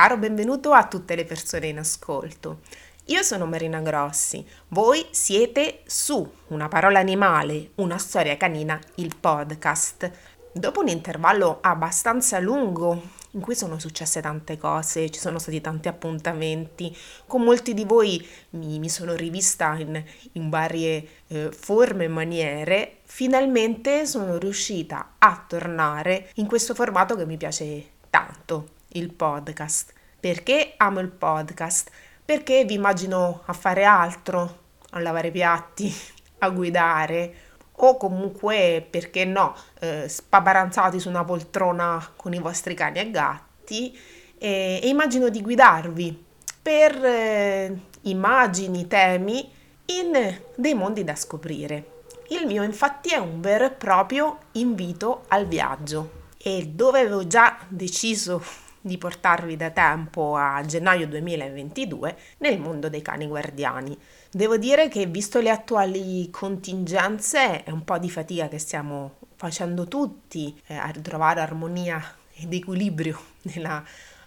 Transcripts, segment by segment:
caro benvenuto a tutte le persone in ascolto. Io sono Marina Grossi, voi siete su Una parola animale, una storia canina, il podcast. Dopo un intervallo abbastanza lungo in cui sono successe tante cose, ci sono stati tanti appuntamenti, con molti di voi mi, mi sono rivista in, in varie eh, forme e maniere, finalmente sono riuscita a tornare in questo formato che mi piace tanto, il podcast. Perché amo il podcast? perché vi immagino a fare altro, a lavare piatti, a guidare o comunque, perché no, eh, spabaranzati su una poltrona con i vostri cani e gatti e, e immagino di guidarvi per eh, immagini, temi in dei mondi da scoprire. Il mio infatti è un vero e proprio invito al viaggio e dove avevo già deciso di portarvi da tempo a gennaio 2022 nel mondo dei cani guardiani. Devo dire che visto le attuali contingenze è un po' di fatica che stiamo facendo tutti eh, a ritrovare armonia ed equilibrio nella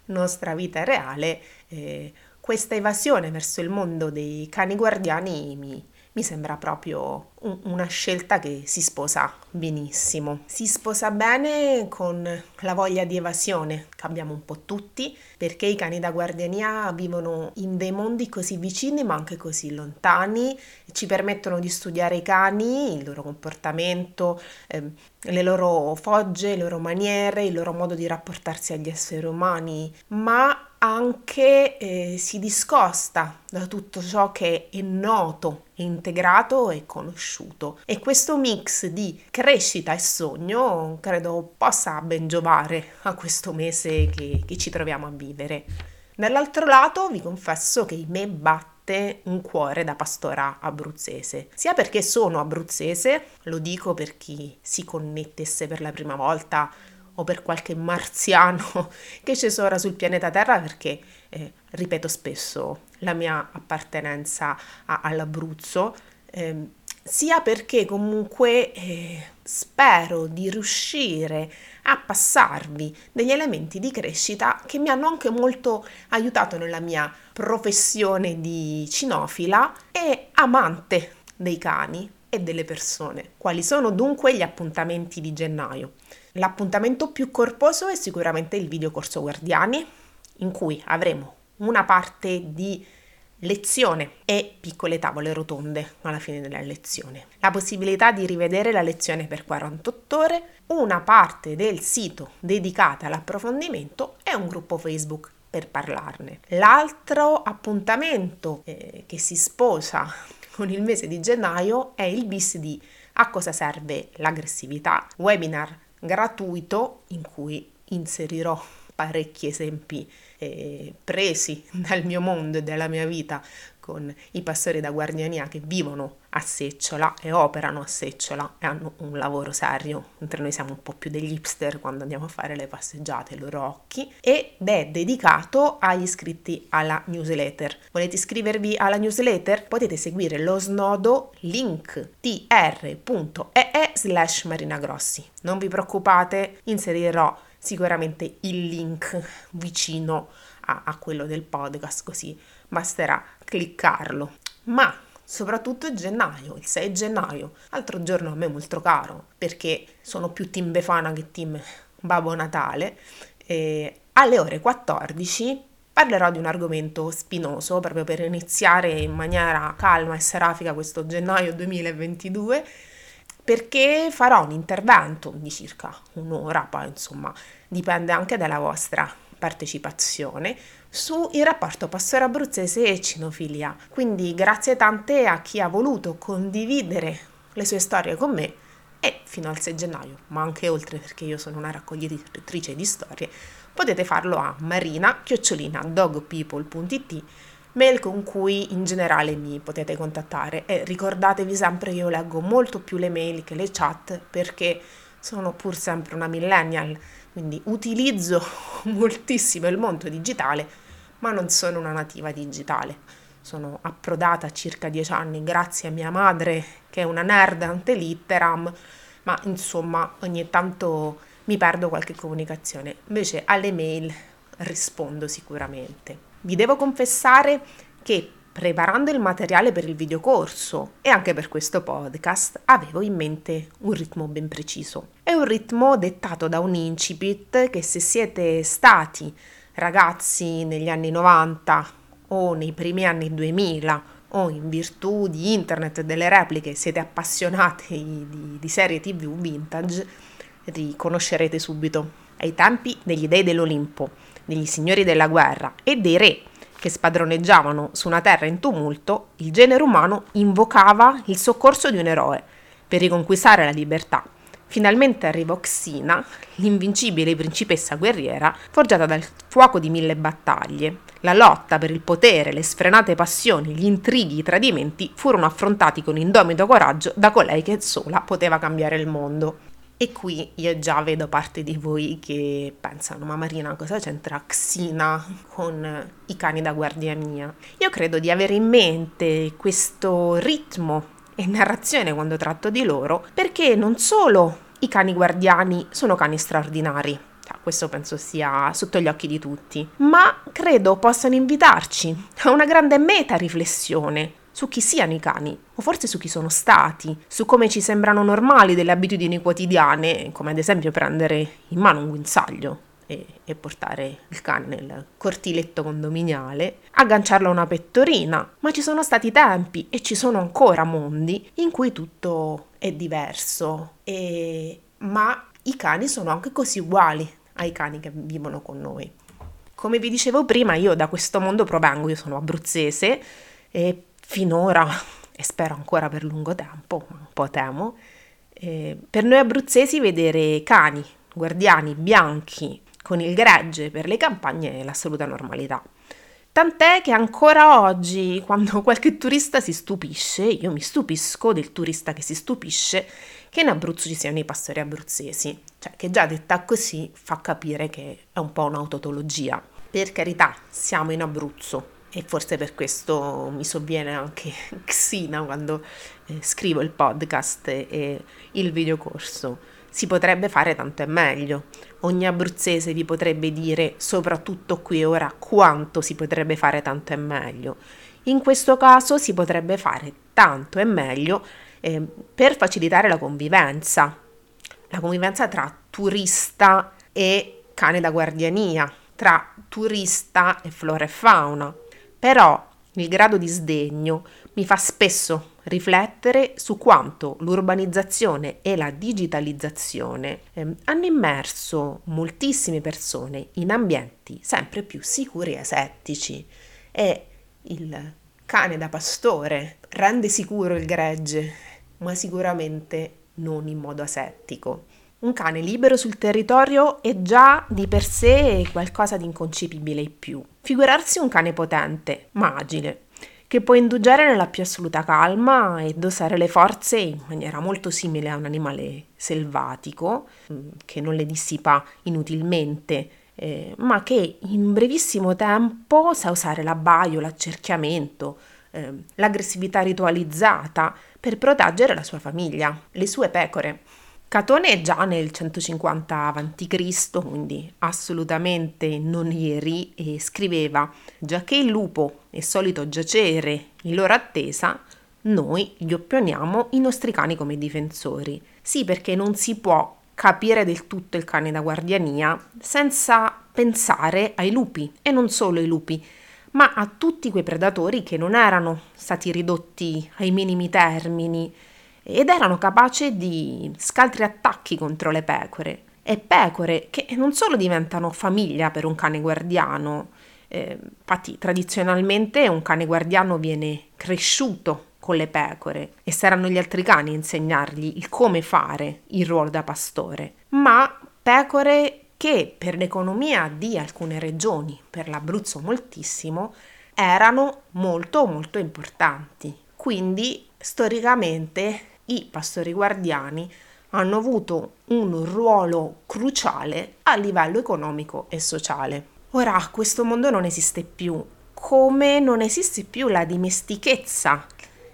nostra vita reale, eh, questa evasione verso il mondo dei cani guardiani mi, mi sembra proprio un, una scelta che si sposa benissimo. Si sposa bene con la voglia di evasione che abbiamo un po' tutti, perché i cani da guardiania vivono in dei mondi così vicini ma anche così lontani, ci permettono di studiare i cani, il loro comportamento, eh, le loro fogge, le loro maniere, il loro modo di rapportarsi agli esseri umani, ma anche eh, si discosta da tutto ciò che è noto, integrato e conosciuto. E questo mix di crescita e sogno credo possa ben giovare a questo mese che, che ci troviamo a vivere. Dall'altro lato vi confesso che me batte un cuore da pastora abruzzese, sia perché sono abruzzese, lo dico per chi si connettesse per la prima volta o per qualche marziano che ci sono sul pianeta Terra perché, eh, ripeto spesso, la mia appartenenza a, all'Abruzzo, eh, sia perché comunque eh, spero di riuscire a passarvi degli elementi di crescita che mi hanno anche molto aiutato nella mia professione di cinofila e amante dei cani e delle persone. Quali sono dunque gli appuntamenti di gennaio? L'appuntamento più corposo è sicuramente il video corso Guardiani, in cui avremo una parte di lezione e piccole tavole rotonde alla fine della lezione. La possibilità di rivedere la lezione per 48 ore, una parte del sito dedicata all'approfondimento e un gruppo Facebook per parlarne. L'altro appuntamento eh, che si sposa con il mese di gennaio è il bis di a cosa serve l'aggressività, webinar gratuito in cui inserirò parecchi esempi eh, presi dal mio mondo e dalla mia vita con i pastori da guardiania che vivono a Secciola e operano a Secciola e hanno un lavoro serio, mentre noi siamo un po' più degli hipster quando andiamo a fare le passeggiate loro occhi, ed è dedicato agli iscritti alla newsletter. Volete iscrivervi alla newsletter? Potete seguire lo snodo linktr.ee slash marinagrossi. Non vi preoccupate, inserirò sicuramente il link vicino a, a quello del podcast, così basterà cliccarlo. Ma soprattutto gennaio, il 6 gennaio, altro giorno a me molto caro perché sono più team Befana che team Babbo Natale, e alle ore 14 parlerò di un argomento spinoso proprio per iniziare in maniera calma e serafica questo gennaio 2022 perché farò un intervento di circa un'ora, poi insomma dipende anche dalla vostra partecipazione su il rapporto pastore abruzzese e cinofilia. Quindi grazie tante a chi ha voluto condividere le sue storie con me e fino al 6 gennaio, ma anche oltre perché io sono una raccoglitrice di storie, potete farlo a marina-dogpeople.it mail con cui in generale mi potete contattare e ricordatevi sempre che io leggo molto più le mail che le chat perché sono pur sempre una millennial, quindi utilizzo moltissimo il mondo digitale, ma non sono una nativa digitale. Sono approdata a circa dieci anni grazie a mia madre che è una nerd ante litteram, ma insomma ogni tanto mi perdo qualche comunicazione. Invece alle mail rispondo sicuramente. Vi devo confessare che preparando il materiale per il videocorso e anche per questo podcast avevo in mente un ritmo ben preciso. È un ritmo dettato da un incipit che se siete stati ragazzi negli anni 90 o nei primi anni 2000 o in virtù di internet e delle repliche siete appassionati di, di serie tv vintage, riconoscerete subito. Ai tempi degli dei dell'Olimpo, degli signori della guerra e dei re che spadroneggiavano su una terra in tumulto, il genere umano invocava il soccorso di un eroe per riconquistare la libertà. Finalmente arrivò Xina, l'invincibile principessa guerriera, forgiata dal fuoco di mille battaglie. La lotta per il potere, le sfrenate passioni, gli intrighi, i tradimenti furono affrontati con indomito coraggio da colei che sola poteva cambiare il mondo. E qui io già vedo parte di voi che pensano, ma Marina, cosa c'entra Xina con i cani da guardia mia? Io credo di avere in mente questo ritmo e narrazione quando tratto di loro, perché non solo i cani guardiani sono cani straordinari, cioè, questo penso sia sotto gli occhi di tutti, ma credo possano invitarci a una grande meta riflessione su chi siano i cani, o forse su chi sono stati, su come ci sembrano normali delle abitudini quotidiane, come ad esempio prendere in mano un guinzaglio e, e portare il cane nel cortiletto condominiale, agganciarlo a una pettorina, ma ci sono stati tempi e ci sono ancora mondi in cui tutto è diverso, e... ma i cani sono anche così uguali ai cani che vivono con noi. Come vi dicevo prima, io da questo mondo provengo, io sono abruzzese e finora, e spero ancora per lungo tempo, un po' temo, eh, per noi abruzzesi vedere cani, guardiani bianchi con il gregge per le campagne è l'assoluta normalità. Tant'è che ancora oggi, quando qualche turista si stupisce, io mi stupisco del turista che si stupisce che in Abruzzo ci siano i pastori abruzzesi, cioè che già detta così fa capire che è un po' un'autotologia. Per carità, siamo in Abruzzo, e forse per questo mi sovviene anche Xina quando eh, scrivo il podcast e il videocorso. Si potrebbe fare tanto e meglio. Ogni abruzzese vi potrebbe dire, soprattutto qui e ora, quanto si potrebbe fare tanto e meglio. In questo caso si potrebbe fare tanto e meglio eh, per facilitare la convivenza. La convivenza tra turista e cane da guardiania, tra turista e flora e fauna però il grado di sdegno mi fa spesso riflettere su quanto l'urbanizzazione e la digitalizzazione eh, hanno immerso moltissime persone in ambienti sempre più sicuri e asettici e il cane da pastore rende sicuro il gregge, ma sicuramente non in modo asettico. Un cane libero sul territorio è già di per sé qualcosa di inconcepibile in più. Figurarsi un cane potente, ma agile, che può indugiare nella più assoluta calma e dosare le forze in maniera molto simile a un animale selvatico, mm, che non le dissipa inutilmente, eh, ma che in brevissimo tempo sa usare l'abbaio, l'accerchiamento, eh, l'aggressività ritualizzata per proteggere la sua famiglia, le sue pecore. Catone è già nel 150 a.C., quindi assolutamente non ieri, e scriveva: Già che il lupo è solito giacere in loro attesa, noi gli oppioniamo i nostri cani come difensori. Sì, perché non si può capire del tutto il cane da guardiania senza pensare ai lupi, e non solo ai lupi, ma a tutti quei predatori che non erano stati ridotti ai minimi termini ed erano capaci di scaltri attacchi contro le pecore. E pecore che non solo diventano famiglia per un cane guardiano, eh, infatti tradizionalmente un cane guardiano viene cresciuto con le pecore e saranno gli altri cani a insegnargli il come fare il ruolo da pastore, ma pecore che per l'economia di alcune regioni, per l'Abruzzo moltissimo, erano molto molto importanti. Quindi storicamente i pastori guardiani hanno avuto un ruolo cruciale a livello economico e sociale. Ora questo mondo non esiste più, come non esiste più la dimestichezza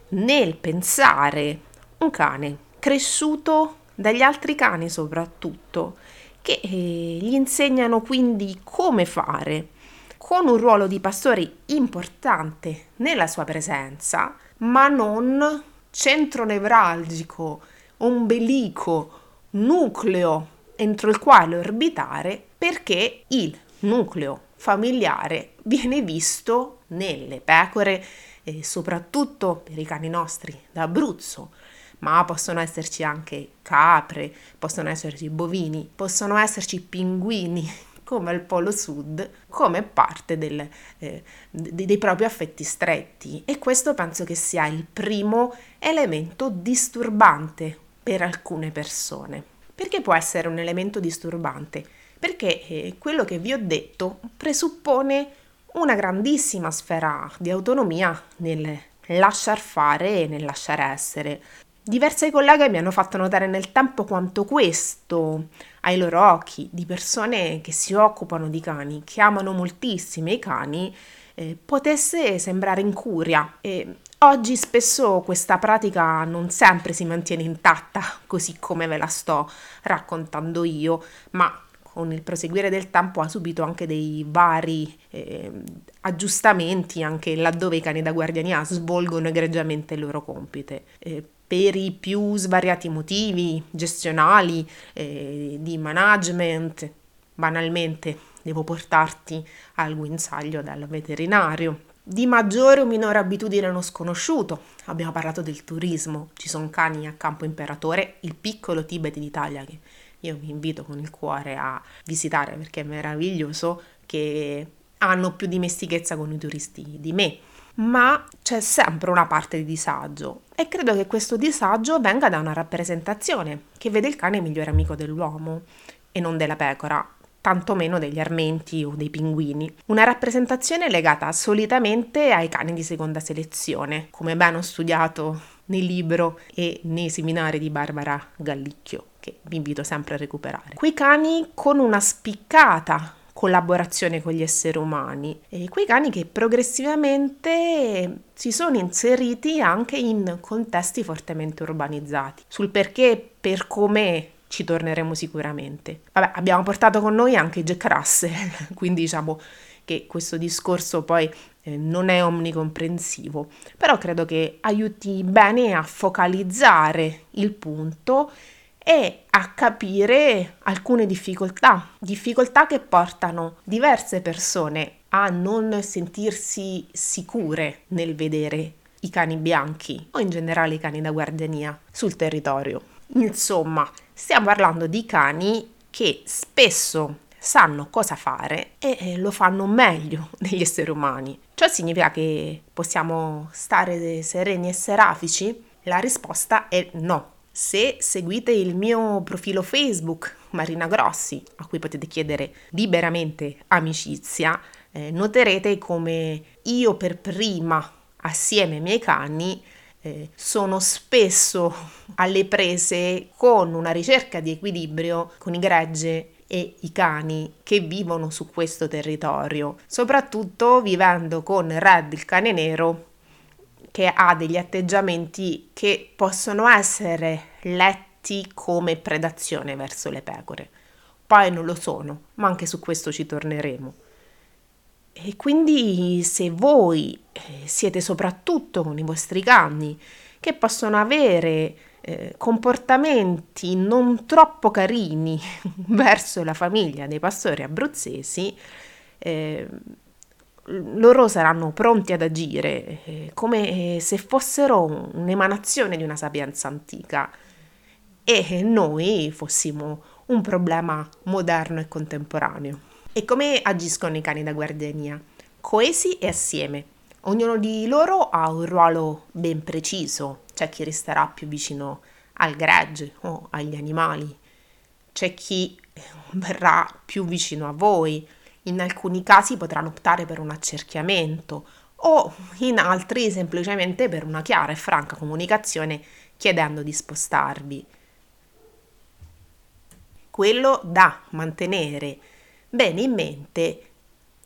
nel pensare un cane cresciuto dagli altri cani soprattutto, che eh, gli insegnano quindi come fare, con un ruolo di pastore importante nella sua presenza, ma non centro nevralgico, ombelico, nucleo entro il quale orbitare perché il nucleo familiare viene visto nelle pecore e soprattutto per i cani nostri d'Abruzzo, ma possono esserci anche capre, possono esserci bovini, possono esserci pinguini come al Polo Sud, come parte del, eh, dei propri affetti stretti. E questo penso che sia il primo elemento disturbante per alcune persone. Perché può essere un elemento disturbante? Perché eh, quello che vi ho detto presuppone una grandissima sfera di autonomia nel lasciar fare e nel lasciare essere. Diverse colleghe mi hanno fatto notare nel tempo quanto questo, ai loro occhi, di persone che si occupano di cani, che amano moltissimo i cani, eh, potesse sembrare incuria. E oggi spesso questa pratica non sempre si mantiene intatta, così come ve la sto raccontando io, ma con il proseguire del tempo ha subito anche dei vari eh, aggiustamenti anche laddove i cani da guardiania svolgono egregiamente il loro compito. Eh, per i più svariati motivi gestionali, eh, di management, banalmente devo portarti al guinzaglio dal veterinario. Di maggiore o minore abitudine uno sconosciuto, abbiamo parlato del turismo, ci sono cani a campo imperatore, il piccolo Tibet d'Italia che io vi invito con il cuore a visitare perché è meraviglioso, che hanno più dimestichezza con i turisti di me ma c'è sempre una parte di disagio e credo che questo disagio venga da una rappresentazione che vede il cane migliore amico dell'uomo e non della pecora, tantomeno degli armenti o dei pinguini. Una rappresentazione legata solitamente ai cani di seconda selezione, come ben ho studiato nel libro e nei seminari di Barbara Gallicchio, che vi invito sempre a recuperare. Quei cani con una spiccata collaborazione con gli esseri umani e quei cani che progressivamente si sono inseriti anche in contesti fortemente urbanizzati. Sul perché, per come ci torneremo sicuramente. Vabbè, abbiamo portato con noi anche Jack Russell, quindi diciamo che questo discorso poi eh, non è omnicomprensivo, però credo che aiuti bene a focalizzare il punto e a capire alcune difficoltà, difficoltà che portano diverse persone a non sentirsi sicure nel vedere i cani bianchi o in generale i cani da guardiania sul territorio. Insomma, stiamo parlando di cani che spesso sanno cosa fare e lo fanno meglio degli esseri umani. Ciò significa che possiamo stare sereni e serafici? La risposta è no. Se seguite il mio profilo Facebook Marina Grossi, a cui potete chiedere liberamente amicizia, eh, noterete come io per prima, assieme ai miei cani, eh, sono spesso alle prese con una ricerca di equilibrio con i gregge e i cani che vivono su questo territorio, soprattutto vivendo con Red il cane nero che ha degli atteggiamenti che possono essere letti come predazione verso le pecore. Poi non lo sono, ma anche su questo ci torneremo. E quindi se voi eh, siete soprattutto con i vostri cani che possono avere eh, comportamenti non troppo carini verso la famiglia dei pastori abruzzesi, eh, loro saranno pronti ad agire eh, come se fossero un'emanazione di una sapienza antica e noi fossimo un problema moderno e contemporaneo. E come agiscono i cani da guardiania? Coesi e assieme. Ognuno di loro ha un ruolo ben preciso, c'è chi resterà più vicino al gregge o agli animali, c'è chi verrà più vicino a voi, in alcuni casi potranno optare per un accerchiamento o in altri semplicemente per una chiara e franca comunicazione chiedendo di spostarvi quello da mantenere bene in mente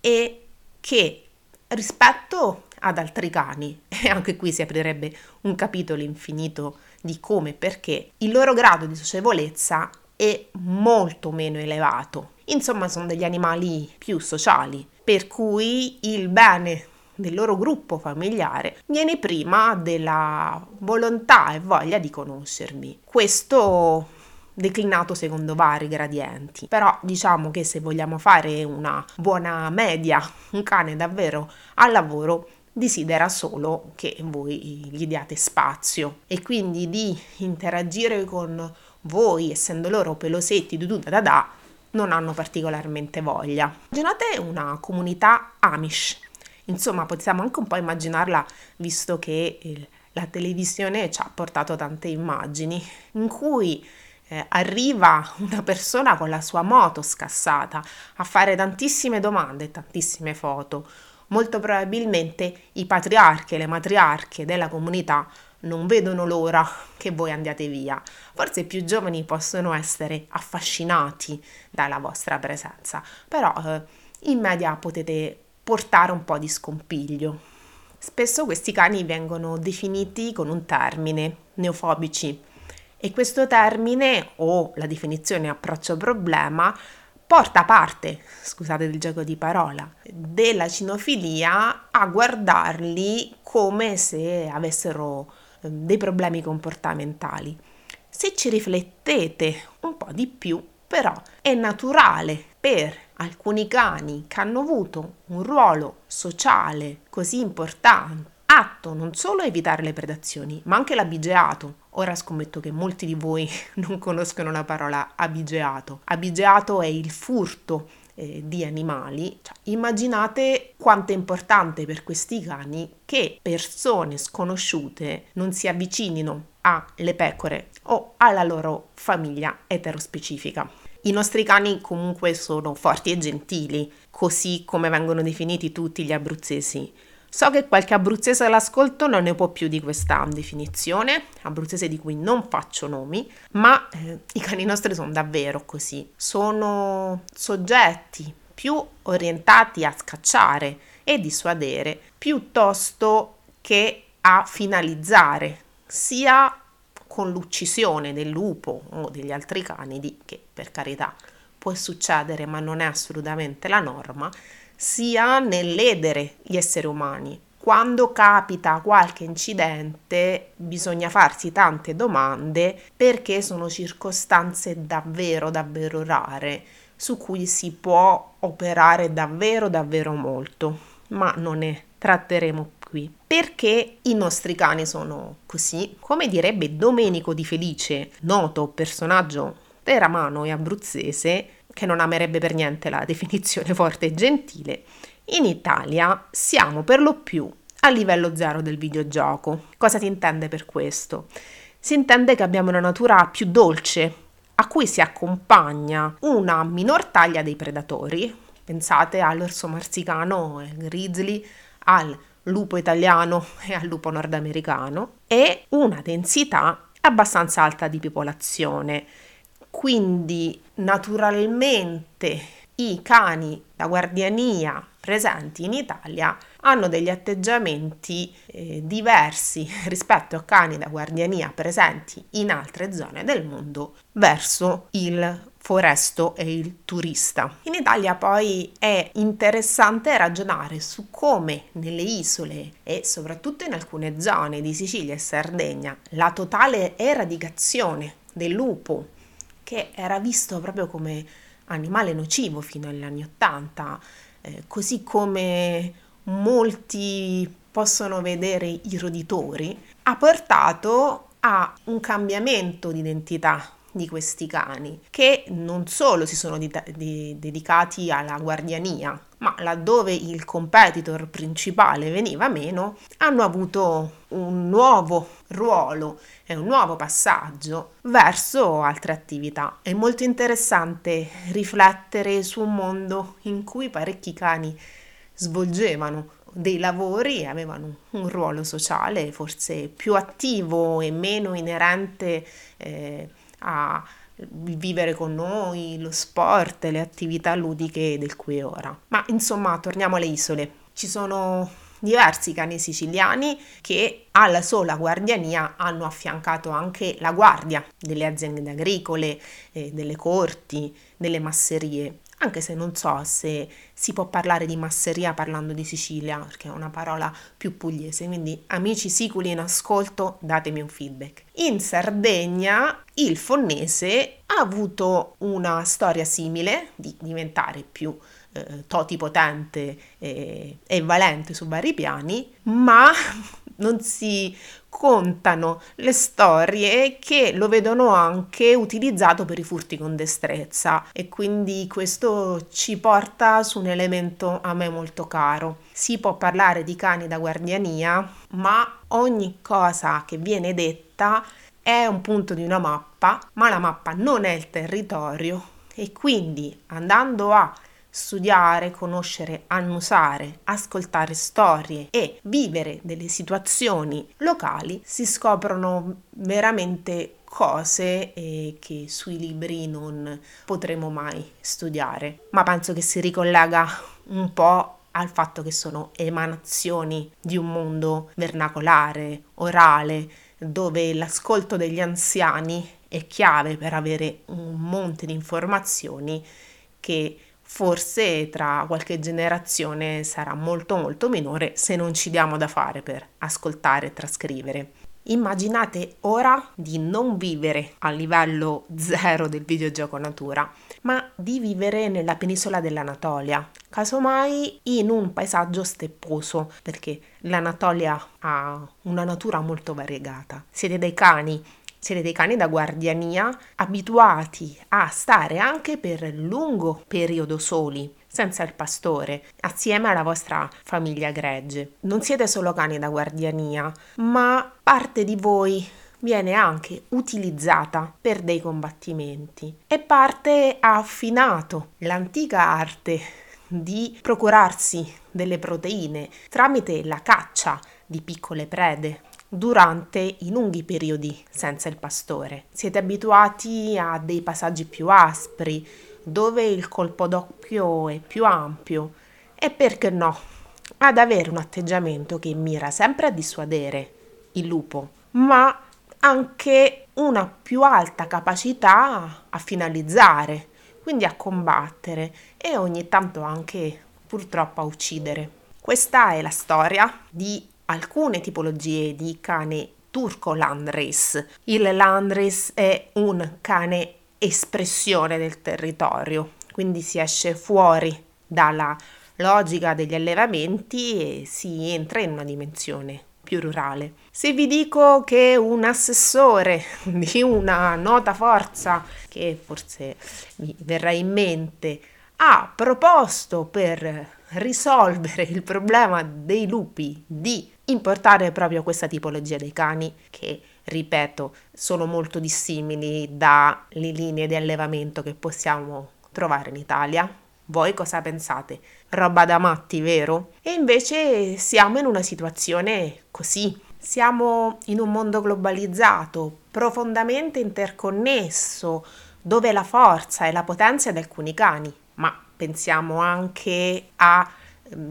è che rispetto ad altri cani, e anche qui si aprirebbe un capitolo infinito di come e perché, il loro grado di socievolezza è molto meno elevato. Insomma, sono degli animali più sociali, per cui il bene del loro gruppo familiare viene prima della volontà e voglia di conoscermi. Questo declinato secondo vari gradienti. Però diciamo che se vogliamo fare una buona media, un cane davvero al lavoro desidera solo che voi gli diate spazio e quindi di interagire con voi, essendo loro pelosetti, du da da, non hanno particolarmente voglia. Immaginate una comunità Amish. Insomma, possiamo anche un po' immaginarla, visto che il, la televisione ci ha portato tante immagini, in cui eh, arriva una persona con la sua moto scassata a fare tantissime domande e tantissime foto. Molto probabilmente i patriarchi e le matriarche della comunità non vedono l'ora che voi andiate via. Forse i più giovani possono essere affascinati dalla vostra presenza, però eh, in media potete portare un po' di scompiglio. Spesso questi cani vengono definiti con un termine, neofobici, e questo termine o la definizione approccio problema porta parte, scusate il gioco di parola, della cinofilia a guardarli come se avessero dei problemi comportamentali. Se ci riflettete un po' di più, però è naturale per alcuni cani che hanno avuto un ruolo sociale così importante atto non solo a evitare le predazioni, ma anche l'abigeato. Ora scommetto che molti di voi non conoscono la parola abigeato. Abigeato è il furto eh, di animali. Cioè, immaginate quanto è importante per questi cani che persone sconosciute non si avvicinino alle pecore o alla loro famiglia eterospecifica. I nostri cani comunque sono forti e gentili, così come vengono definiti tutti gli abruzzesi So che qualche abruzzese all'ascolto non ne può più di questa definizione, abruzzese di cui non faccio nomi, ma eh, i cani nostri sono davvero così. Sono soggetti più orientati a scacciare e dissuadere piuttosto che a finalizzare, sia con l'uccisione del lupo o degli altri canidi, che per carità può succedere ma non è assolutamente la norma, sia nel ledere gli esseri umani. Quando capita qualche incidente bisogna farsi tante domande perché sono circostanze davvero davvero rare su cui si può operare davvero davvero molto, ma non ne tratteremo qui. Perché i nostri cani sono così? Come direbbe Domenico Di Felice, noto personaggio teramano e abruzzese, che non amerebbe per niente la definizione forte e gentile, in Italia siamo per lo più a livello zero del videogioco. Cosa si intende per questo? Si intende che abbiamo una natura più dolce, a cui si accompagna una minor taglia dei predatori. Pensate all'orso marsicano, al grizzly, al lupo italiano e al lupo nordamericano e una densità abbastanza alta di popolazione. Quindi naturalmente i cani da guardiania presenti in Italia hanno degli atteggiamenti eh, diversi rispetto a cani da guardiania presenti in altre zone del mondo verso il foresto e il turista. In Italia poi è interessante ragionare su come nelle isole e soprattutto in alcune zone di Sicilia e Sardegna la totale eradicazione del lupo che era visto proprio come animale nocivo fino agli anni Ottanta, eh, così come molti possono vedere i roditori, ha portato a un cambiamento di identità di questi cani, che non solo si sono di- di- dedicati alla guardiania, ma laddove il competitor principale veniva meno, hanno avuto un nuovo ruolo e un nuovo passaggio verso altre attività. È molto interessante riflettere su un mondo in cui parecchi cani svolgevano dei lavori e avevano un ruolo sociale forse più attivo e meno inerente eh, a vivere con noi, lo sport, le attività ludiche del qui e ora. Ma insomma, torniamo alle isole. Ci sono diversi cani siciliani che alla sola guardiania hanno affiancato anche la guardia delle aziende agricole, eh, delle corti, delle masserie anche se non so se si può parlare di masseria parlando di Sicilia, perché è una parola più pugliese, quindi amici siculi in ascolto, datemi un feedback. In Sardegna il Fonnese ha avuto una storia simile di diventare più eh, totipotente e, e valente su vari piani, ma non si contano le storie che lo vedono anche utilizzato per i furti con destrezza e quindi questo ci porta su un elemento a me molto caro. Si può parlare di cani da guardiania, ma ogni cosa che viene detta è un punto di una mappa, ma la mappa non è il territorio e quindi andando a studiare, conoscere, annusare, ascoltare storie e vivere delle situazioni locali, si scoprono veramente cose eh, che sui libri non potremo mai studiare. Ma penso che si ricollega un po' al fatto che sono emanazioni di un mondo vernacolare, orale, dove l'ascolto degli anziani è chiave per avere un monte di informazioni che forse tra qualche generazione sarà molto molto minore se non ci diamo da fare per ascoltare e trascrivere. Immaginate ora di non vivere a livello zero del videogioco natura, ma di vivere nella penisola dell'Anatolia, casomai in un paesaggio stepposo, perché l'Anatolia ha una natura molto variegata. Siete dei cani siete dei cani da guardiania abituati a stare anche per lungo periodo soli, senza il pastore, assieme alla vostra famiglia gregge. Non siete solo cani da guardiania, ma parte di voi viene anche utilizzata per dei combattimenti e parte ha affinato l'antica arte di procurarsi delle proteine tramite la caccia di piccole prede durante i lunghi periodi senza il pastore. Siete abituati a dei passaggi più aspri, dove il colpo d'occhio è più ampio e perché no, ad avere un atteggiamento che mira sempre a dissuadere il lupo, ma anche una più alta capacità a finalizzare, quindi a combattere e ogni tanto anche purtroppo a uccidere. Questa è la storia di alcune tipologie di cane turco Landrace. Il Landrace è un cane espressione del territorio, quindi si esce fuori dalla logica degli allevamenti e si entra in una dimensione più rurale. Se vi dico che un assessore di una nota forza che forse vi verrà in mente ha proposto per risolvere il problema dei lupi di importare proprio questa tipologia dei cani che, ripeto, sono molto dissimili dalle linee di allevamento che possiamo trovare in Italia. Voi cosa pensate? Roba da matti, vero? E invece siamo in una situazione così. Siamo in un mondo globalizzato, profondamente interconnesso, dove la forza e la potenza di alcuni cani, ma pensiamo anche a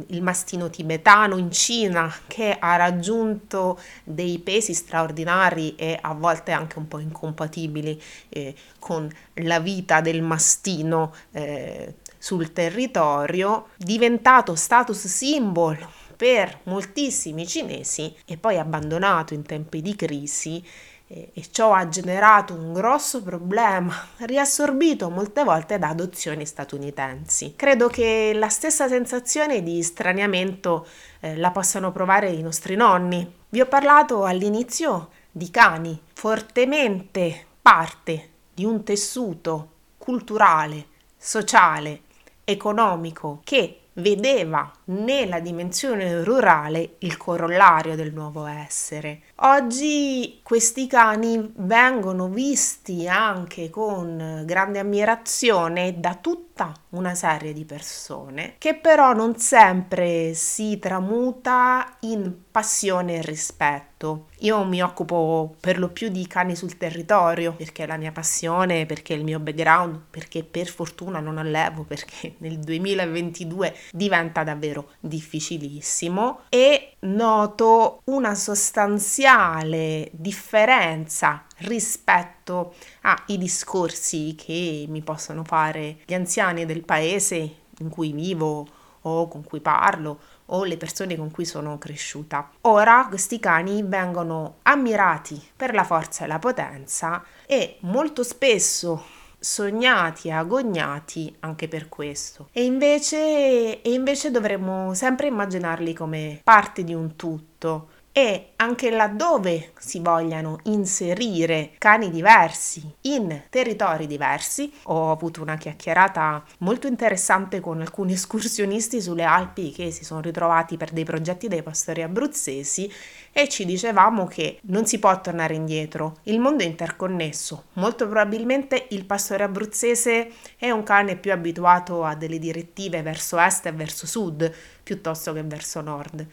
il mastino tibetano in Cina che ha raggiunto dei pesi straordinari e a volte anche un po' incompatibili eh, con la vita del mastino eh, sul territorio, diventato status symbol per moltissimi cinesi e poi abbandonato in tempi di crisi e ciò ha generato un grosso problema, riassorbito molte volte da adozioni statunitensi. Credo che la stessa sensazione di straniamento eh, la possano provare i nostri nonni. Vi ho parlato all'inizio di cani, fortemente parte di un tessuto culturale, sociale, economico che vedeva nella dimensione rurale il corollario del nuovo essere. Oggi questi cani vengono visti anche con grande ammirazione da tutta una serie di persone che però non sempre si tramuta in passione e rispetto. Io mi occupo per lo più di cani sul territorio perché è la mia passione, perché è il mio background, perché per fortuna non allevo, perché nel 2022 diventa davvero davvero difficilissimo e noto una sostanziale differenza rispetto ai discorsi che mi possono fare gli anziani del paese in cui vivo o con cui parlo o le persone con cui sono cresciuta. Ora questi cani vengono ammirati per la forza e la potenza e molto spesso sognati e agognati anche per questo. E invece, e invece dovremmo sempre immaginarli come parte di un tutto e anche laddove si vogliano inserire cani diversi in territori diversi. Ho avuto una chiacchierata molto interessante con alcuni escursionisti sulle Alpi che si sono ritrovati per dei progetti dei pastori abruzzesi e ci dicevamo che non si può tornare indietro, il mondo è interconnesso, molto probabilmente il pastore abruzzese è un cane più abituato a delle direttive verso est e verso sud piuttosto che verso nord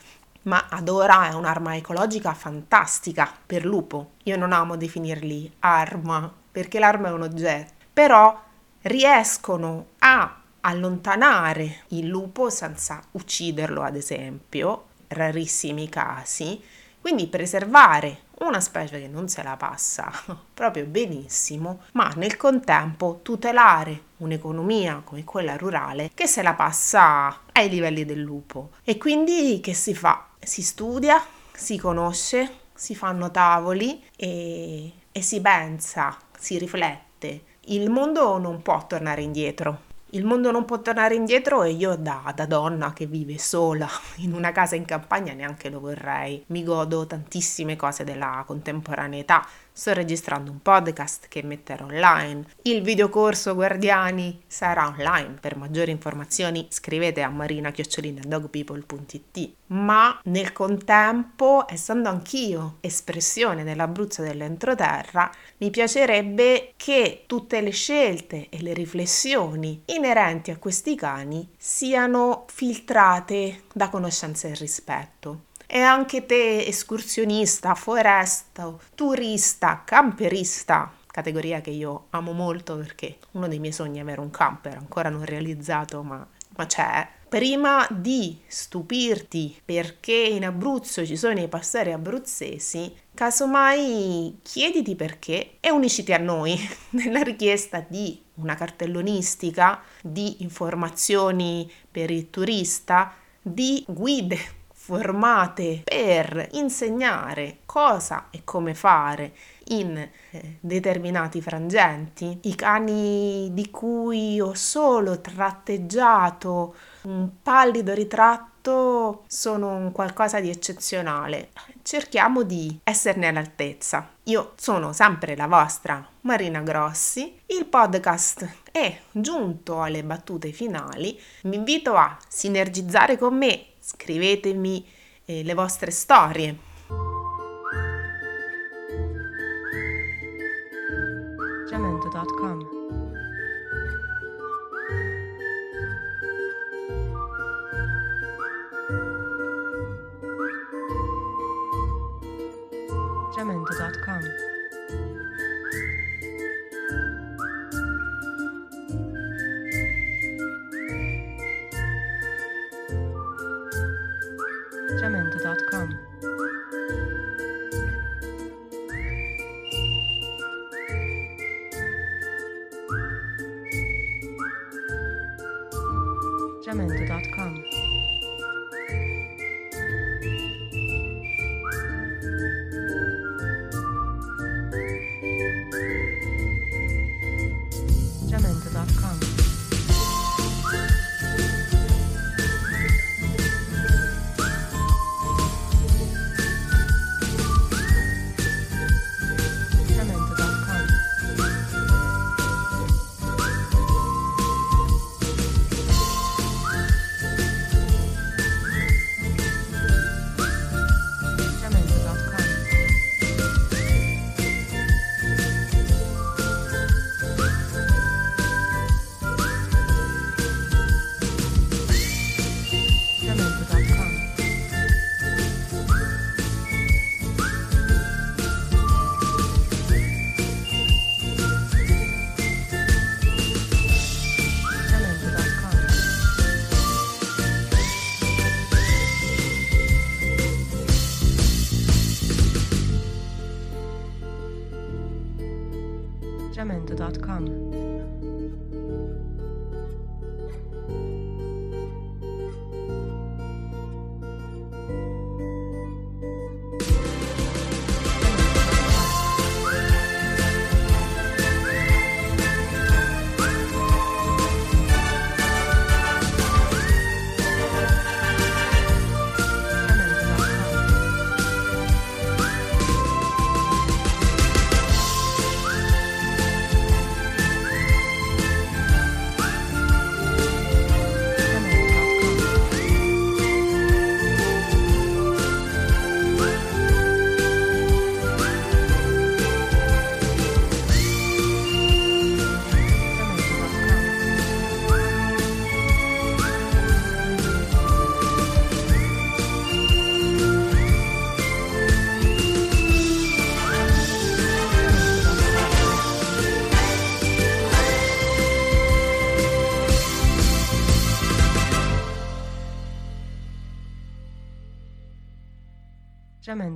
ma ad ora è un'arma ecologica fantastica per lupo. Io non amo definirli arma perché l'arma è un oggetto, però riescono a allontanare il lupo senza ucciderlo, ad esempio, rarissimi casi, quindi preservare una specie che non se la passa proprio benissimo, ma nel contempo tutelare un'economia come quella rurale che se la passa ai livelli del lupo. E quindi che si fa? si studia, si conosce, si fanno tavoli e, e si pensa, si riflette. Il mondo non può tornare indietro. Il mondo non può tornare indietro e io da, da, donna che vive sola in una casa in campagna neanche lo vorrei. Mi godo tantissime cose della contemporaneità, Sto registrando un podcast che metterò online. Il videocorso Guardiani sarà online. Per maggiori informazioni scrivete a marina-dogpeople.it. Ma nel contempo, essendo anch'io espressione dell'Abruzzo dell'entroterra, mi piacerebbe che tutte le scelte e le riflessioni inerenti a questi cani siano filtrate da conoscenza e rispetto. E anche te, escursionista, foresta, turista, camperista, categoria che io amo molto perché uno dei miei sogni è avere un camper, ancora non realizzato, ma, ma c'è. Prima di stupirti perché in Abruzzo ci sono i pastori abruzzesi, casomai chiediti perché e unisciti a noi nella richiesta di una cartellonistica, di informazioni per il turista, di guide formate per insegnare cosa e come fare in eh, determinati frangenti. I cani di cui ho solo tratteggiato un pallido ritratto sono qualcosa di eccezionale. Cerchiamo di esserne all'altezza. Io sono sempre la vostra Marina Grossi. Il podcast è giunto alle battute finali. Vi invito a sinergizzare con me scrivetemi eh, le vostre storie.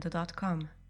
Lynda.com.